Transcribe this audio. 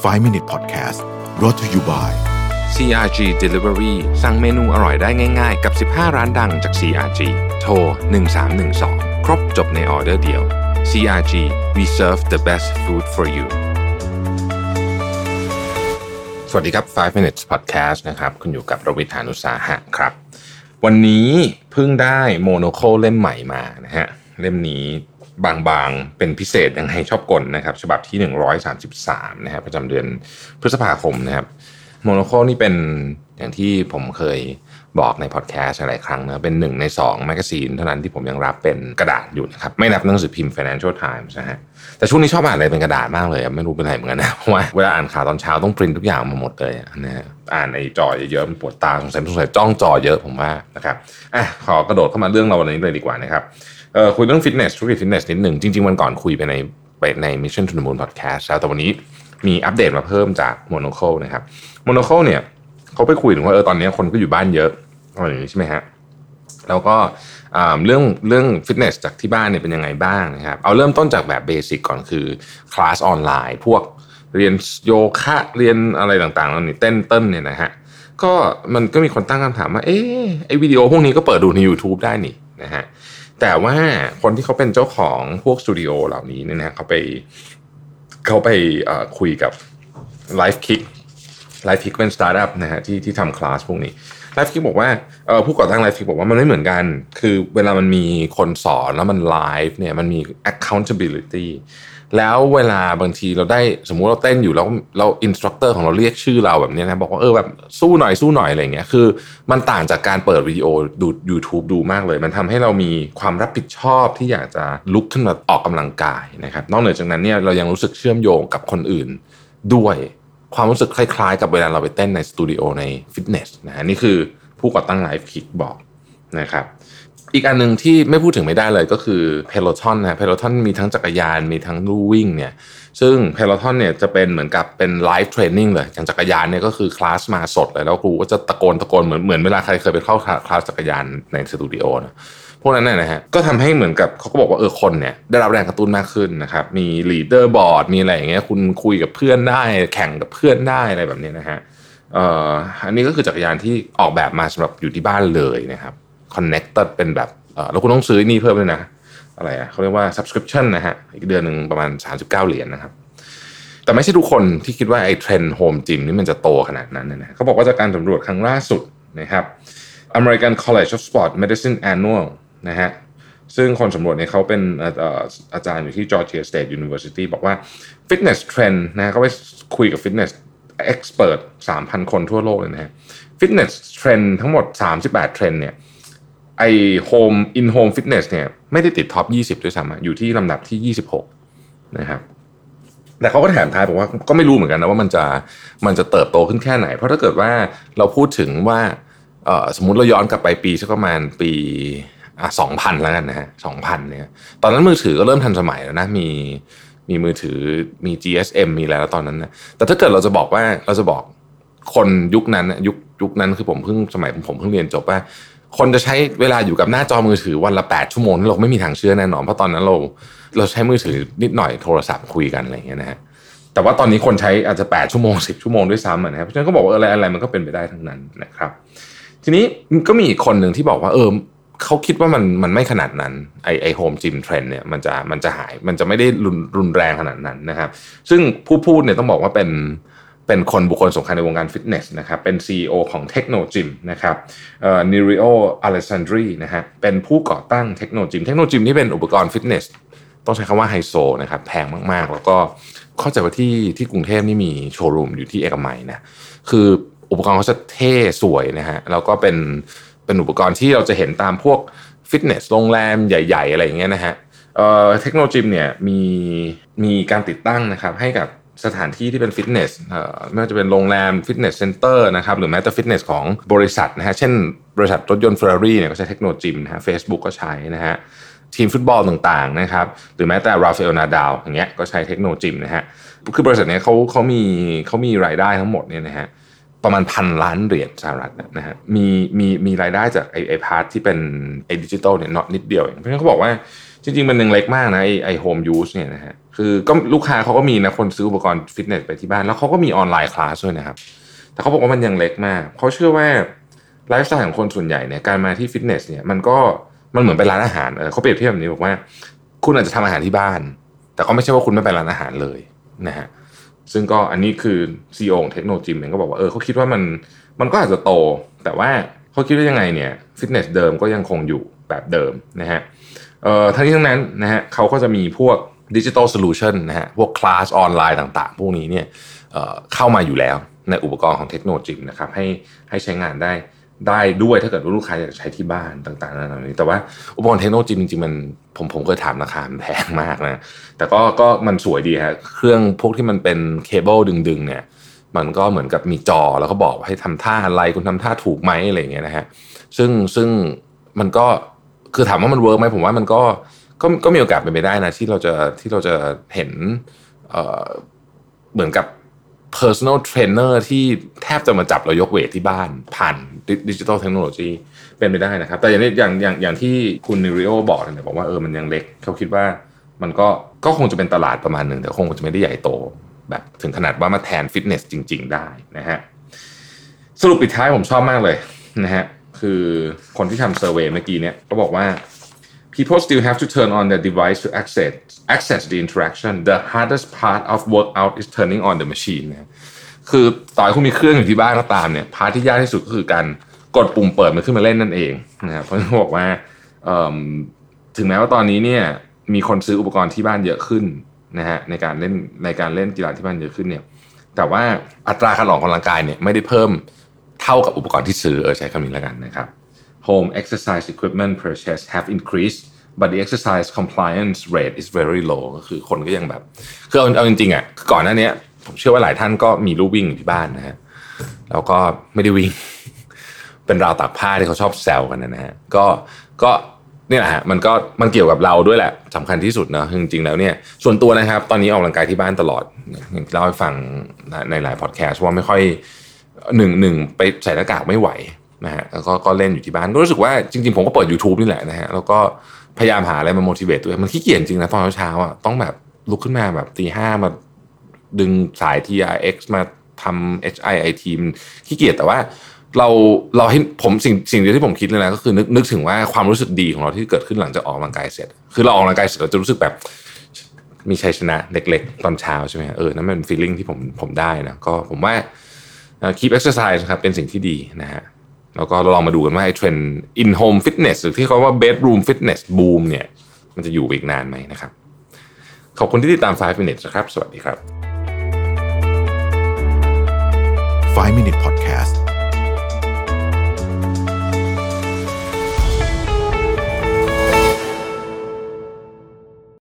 5 Minute Podcast brought to you by CRG Delivery สั่งเมนูอร่อยได้ง่าย ๆ กับ 15 ร้านดังจาก CRG โทร 1312 ครบจบในออเดอร์เดียว CRG we serve the best food for you สวัสดีครับ 5 minutes podcast นะครับ คุณอยู่กับรวิทานุสาหะครับ วันนี้เพิ่งได้โมโนโคเล่มใหม่มานะฮะ เล่มนี้ บางๆ เป็นพิเศษยังไงชอบกลนะครับ ฉบับที่ 133นะครับประจำเดือนพฤษภาคมนะครับ Monocle นี่เป็นอย่างที่ผมเคยบอกในพอดแคสต์หลายครั้งนะเป็นหนึ่งใน2 magazine เท่านั้นที่ผมยังรับเป็นกระดาษอยู่นะครับ ไม่นับหนังสือพิมพ์ Financial Times นะฮะแต่ช่วงนี้ชอบอ่านอะไรเป็นกระดาษมากเลย ไม่รู้เป็นไรเหมือนกันนะเพราะว่าเวลาอ่านข่าวตอนเช้าต้องปริ้นทุกอย่างมาหมดเลยอะนะฮะอ่านในจอเยอะๆมันปวดตาสงสัยสงสัยจ้องจอเยอะผมว่านะครับอะขอกระโดดเข้ามาเรื่องเราวันนี้เลยดีกว่านะครับ เออคุยเรื่องฟิตเนสธุรกิจฟิตเนสนิดหนึ่งจริง ๆ วันก่อนคุยไปในไปใน Mission to the Moon Podcast แล้วแต่วันนี้มีอัปเดตมาเพิ่มจาก Monocle นะครับ Monoco เนี่ยเขาไปคุยถึงว่าเออตอนนี้คนก็อยู่บ้านเยอะอะไรอย่างนี้ใช่ไหมฮะแล้วก็อ่าเรื่องเรื่องฟิตเนสจากที่บ้านเนี่ยเป็นยังไงบ้างนะครับเอาเริ่มต้นจากแบบ basic ก่อนคือคลาสออนไลน์พวกเรียนโยคะเรียนอะไรต่างๆแล้วนี่เต้นเต้นเนี่ยนะฮะก็มันก็มีคนตั้งคำถามว่าเอ๊ะไอวิดีโอพวกนี้ก็เปิดดูใน YouTube ได้นี่นะฮะ แต่ว่าคนที่เขาเป็นเจ้าของพวกสตูดิโอเหล่านี้เนี่ยนะเขาไปเขาไปคุยกับ Life Kick Life Kick เป็นสตาร์ทอัพนะฮะที่ที่ทำคลาสพวกนี้ Life Kick บอกว่าเออผู้ก่อตั้ง Life Kick บอกว่ามันไม่เหมือนกัน คือเวลามันมีคนสอนแล้วมันไลฟ์เนี่ยมันมี accountability แล้วเวลาบางทีเราได้สมมุติเราเต้นอยู่แล้วเรา instructor ของเราเรียกชื่อเราแบบนี้นะบอกว่าเออแบบสู้หน่อยสู้หน่อยอะไรเงี้ยคือ มันต่างจากการเปิดวิดีโอดู YouTube ดูมากเลย มันทำให้เรามีความรับผิดชอบที่อยากจะลุกขึ้นมาออกกำลังกายนะครับนอกเหนือจากนั้นเนี่ยเรายังรู้สึกเชื่อมโยงกับคนอื่นด้วย ความรู้สึกคล้ายๆ กับเวลาเราไปเต้นในสตูดิโอในฟิตเนสนะฮะนี่คือผู้ก่อตั้ง Livekick บอกนะครับอีกอันหนึ่งที่ไม่พูดถึงไม่ได้เลยก็คือPeloton นะ Peloton มีทั้งจักรยานมีทั้งลู่วิ่งเนี่ยซึ่ง Peloton เนี่ยจะเป็นเหมือนกับเป็น live training เลยอย่างจักรยานเนี่ยก็คือคลาสมาสดเลยแล้วครูก็จะตะโกนตะโกนเหมือนเหมือนเวลาใครเคยไปเข้าคลาสจักรยานในสตูดิโอนะ พวกนั้นนะนะฮะก็ทำให้เหมือนกับเขาก็บอกว่าเออคนเนี่ยได้รับแรงกระตุ้นมากขึ้นนะครับมี leaderboard มีอะไรอย่างเงี้ยคุณคุยกับเพื่อนได้แข่งกับเพื่อนได้อะไรแบบนี้นะฮะเอ่ออันนี้ก็คือจักรยานที่ออกแบบมาสำหรับอยู่ที่บ้านเลยนะครับ connected เป็นแบบเออแล้วคุณต้องซื้อนี่เพิ่มด้วยนะ อะไรอะเขาเรียกว่า subscription นะฮะอีกเดือนหนึ่งประมาณ 39 เหรียญนะครับ แต่ไม่ใช่ทุกคนที่คิดว่าไอ้เทรนด์โฮมจิมนี่มันจะโตขนาดนั้นนะเขาบอกว่าจากการสำรวจครั้งล่าสุดนะครับ American College of Sport Medicine Annual นะฮะซึ่งคนสำรวจเนี่ยเขาเป็นเอ่ออาจารย์อยู่ที่ Georgia State University บอกว่า fitness trend นะเขาไปคุยกับ fitness expert 3,000 คนทั่วโลกเลยนะฮะ fitness trend ทั้งหมด 38เทรนด์เนี่ยไอ home in home fitness เนี่ยไม่ได้ติดท็อป 20 ด้วยซ้ำอยู่ที่ลำดับที่ 26 นะครับแต่เขาก็แถมท้ายบอกว่าก็ไม่รู้เหมือนกันนะว่ามันจะมันจะเติบโตขึ้นแค่ไหน เพราะถ้าเกิดว่าเราพูดถึงว่าสมมุติเราย้อนกลับไปปีสักประมาณปี อะสองพันแล้วกันนะฮะสองพันเนี่ยตอนนั้นมือถือก็เริ่มทันสมัยแล้วนะมีมีมือถือมี GSM มีอะไรแล้วตอนนั้นนะแต่ถ้าเกิดเราจะบอกว่าเราจะบอกคนยุคนั้นยุคยุคนั้นคือผมเพิ่งสมัยผมเพิ่งเรียนจบว่า คนจะใช้เวลาอยู่กับหน้าจอมือถือวันละแปดชั่วโมงนี่เราไม่มีทางเชื่อแน่นอนเพราะตอนนั้นเราเราใช้มือถือนิดหน่อยโทรศัพท์คุยกันอะไรอย่างเงี้ยนะฮะแต่ว่าตอนนี้คนใช้อาจจะแปดชั่วโมงสิบชั่วโมงด้วยซ้ำอะนะครับเพราะฉะนั้นก็บอกว่าอะไรอะไรมันก็เป็นไปได้ทั้งนั้นนะครับ ทีนี้ก็มีอีกคนหนึ่งที่บอกว่าเออ เขาคิดว่ามันมันไม่ขนาดนั้นไอไอ home gym trend เนี่ยมันจะมันจะหายมันจะไม่ได้รุนรุนแรงขนาดนั้นนะครับ ซึ่งผู้พูดเนี่ยต้องบอกว่าเป็นเป็นคนบุคคลสำคัญในวงการฟิตเนสนะครับ เป็น CEO ของ Technogym นะครับเอ่อ Nerio Alessandri นะฮะเป็นผู้ก่อตั้ง Technogym Technogym นี่เป็นอุปกรณ์ฟิตเนสต้องใช้คำว่าไฮโซนะครับแพงมากๆ แล้วก็เข้าใจว่าที่ที่กรุงเทพนี่มีโชว์รูมอยู่ที่เอกมัยนะคืออุปกรณ์เขาจะเท่สวยนะฮะแล้วก็เป็น เป็นอุปกรณ์ที่เราจะเห็นตามพวกฟิตเนสโรงแรมใหญ่ ๆ อะไรอย่างเงี้ยนะฮะเอ่อ Technogym เนี่ยมีมีการติดตั้งนะครับให้กับสถานที่ที่เป็นฟิตเนสเอ่อไม่ว่าจะเป็นโรงแรม fitness center นะครับหรือแม้แต่ฟิตเนสของบริษัทนะฮะเช่นบริษัทรถยนต์เฟอร์รารี่เนี่ยก็ใช้ Technogym นะฮะเฟซบุ๊กก็ใช้นะฮะทีมฟุตบอลต่างๆนะครับหรือแม้แต่ราฟาเอลนาดาลอย่างเงี้ยก็ใช้ Technogym นะฮะคือบริษัทเนี้ยเขาเขามีเขามีรายได้ทั้งหมดเนี่ยนะฮะ ประมาณพันล้านเหรียญสหรัฐนะฮะมีมีมีรายได้จากไอไอ part ที่เป็นไอดิจิตอลเนี่ยน้อยนิดเดียวเองเพราะฉะนั้นเขาบอกว่าจริง ๆ มันยังเล็กมากนะไอไอ home use เนี่ยนะฮะคือก็ลูกค้าเขาก็มีนะคนซื้ออุปกรณ์ฟิตเนสไปที่บ้าน แล้วเขาก็มี online class ด้วยนะครับ แต่เขาบอกว่ามันยังเล็กมากเขาเชื่อว่าไลฟ์สไตล์ของคนส่วนใหญ่เนี่ยการมาที่ฟิตเนสเนี่ยมันก็มันเหมือนไปร้านอาหารเออเขาเปรียบเทียบแบบนี้บอกว่า คุณอาจจะทำอาหารที่บ้าน แต่ก็ไม่ใช่ว่าคุณไม่ไปร้านอาหารเลยนะฮะ ซึ่งก็อันนี้คือ CEO ของ Technogym เนี่ยก็บอกว่าเออเขาคิดว่ามันมันก็อาจจะโต แต่ว่าเขาคิดว่ายังไงเนี่ยฟิตเนสเดิมก็ยังคงอยู่แบบเดิมนะฮะเอ่อทั้งนี้ทั้งนั้นนะฮะเขาก็จะมีพวก digital solution นะฮะพวกคลาสออนไลน์ต่างๆ พวกนี้เนี่ยเอ่อเข้ามาอยู่แล้วในอุปกรณ์ของ Technogym นะครับให้ให้ใช้งานได้ ได้ด้วยถ้าเกิดว่าลูกค้าอยากใช้ที่บ้านต่างๆนานานี้แต่ว่าอุปกรณ์ Technogym จริงๆมันผมผมเคยถามราคามันแพงมากนะ แต่ก็ก็มันสวยดีฮะเครื่องพวกที่มันเป็นเคเบิลดึงๆ เนี่ย มันก็เหมือนกับมีจอแล้วก็บอกให้ทำท่าอะไรคุณทำท่าถูกไหมอะไรอย่างเงี้ยนะฮะซึ่งซึ่งมันก็คือถามว่ามัน work ไหมผมว่ามันก็ก็ก็มีโอกาสเป็นไปได้นะที่เราจะที่เราจะเห็นเอ่อเหมือนกับ personal trainer ที่แทบจะมาจับเรายก weight ที่บ้าน ผ่านดิจิทัลเทคโนโลยีเป็นไปได้นะครับ แต่อย่างนี้อย่างอย่างอย่างที่คุณนิริโอบอกเนี่ยบอกว่าเออมันยังเล็กเขาคิดว่ามันก็ก็คงจะเป็นตลาดประมาณหนึ่งแต่คงจะไม่ได้ใหญ่โต แบบถึงขนาดว่ามาแทนฟิตเนสจริง ๆ ได้นะฮะสรุปปิดท้ายผมชอบมากเลยนะฮะคือคนที่ทำเซอร์เวยเมื่อกี้เนี่ยก็บอกว่า people still have to turn on their device to access access the interaction the hardest part of workout is turning on the machine คือต่อให้คุณมีเครื่องอยู่ที่บ้านก็ตามเนี่ยพาร์ทที่ยากที่สุดก็คือการกดปุ่มเปิดมันขึ้นมาเล่นนั่นเองนะครับเพราะฉะนั้นบอกว่าถึงแม้ว่าตอนนี้เนี่ยมีคนซื้ออุปกรณ์ที่บ้านเยอะขึ้นนะฮะในการเล่นในการเล่นกีฬาที่บ้านเยอะขึ้นเนี่ยแต่ว่าอัตราการออกกำลังกายเนี่ยไม่ได้เพิ่มเท่ากับอุปกรณ์ที่ซื้อเออใช้คำนี้แล้วกันนะครับ home exercise equipment purchase have increased but the exercise compliance rate is very low ก็คือคนก็ยังแบบ คือเอาเอาจริงๆอะก่อนหน้านี้ผมเชื่อว่าหลายท่านก็มีลูกวิ่งอยู่ที่บ้านนะฮะแล้วก็ไม่ได้วิ่ง เป็นราวตากผ้าที่เขาชอบแซวกันนะฮะก็ก็นี่แหละฮะมันก็มันเกี่ยวกับเราด้วยแหละสำคัญที่สุดนะจริงๆแล้วเนี่ยส่วนตัวนะครับ ตอนนี้ออกกำลังกายที่บ้านตลอดเล่าให้ฟังในหลายพอดแคสต์ว่าไม่ค่อยหนึ่งหนึ่งไปใส่หน้ากากไม่ไหวนะฮะแล้วก็ก็เล่นอยู่ที่บ้านก็รู้สึกว่าจริง ๆ ผมก็เปิด YouTube นี่แหละนะฮะแล้วก็ พยายามหาอะไรมา motivate ตัวเองมันขี้เกียจจริงนะตอนเช้าๆอะต้องแบบลุกขึ้นมาแบบตีห้ามาดึงสาย TRX มาทำ HIIT มันขี้เกียจแต่ว่าเราเราให้ผมสิ่งสิ่งเดียวที่ผมคิดเลยนะก็คือนึกนึกถึงว่าความรู้สึกดีของเราที่เกิดขึ้นหลังจากออกกำลังกายเสร็จ คือเราออกกำลังกายเสร็จเราจะรู้สึกแบบมีชัยชนะเล็กๆ ตอนเช้าใช่ไหมเออนั่นเป็น feeling ที่ผมผมได้นะก็ผมว่า keep exercise ครับเป็นสิ่งที่ดีนะฮะ แล้วก็ลองมาดูกันว่าไอ้เทรนด์ in home fitness หรือที่เขาว่า bedroom fitness boom เนี่ยมันจะอยู่อีกนานไหมนะครับ ขอบคุณที่ติดตาม 5 minutes นะครับ สวัสดีครับ 5 Minute Podcast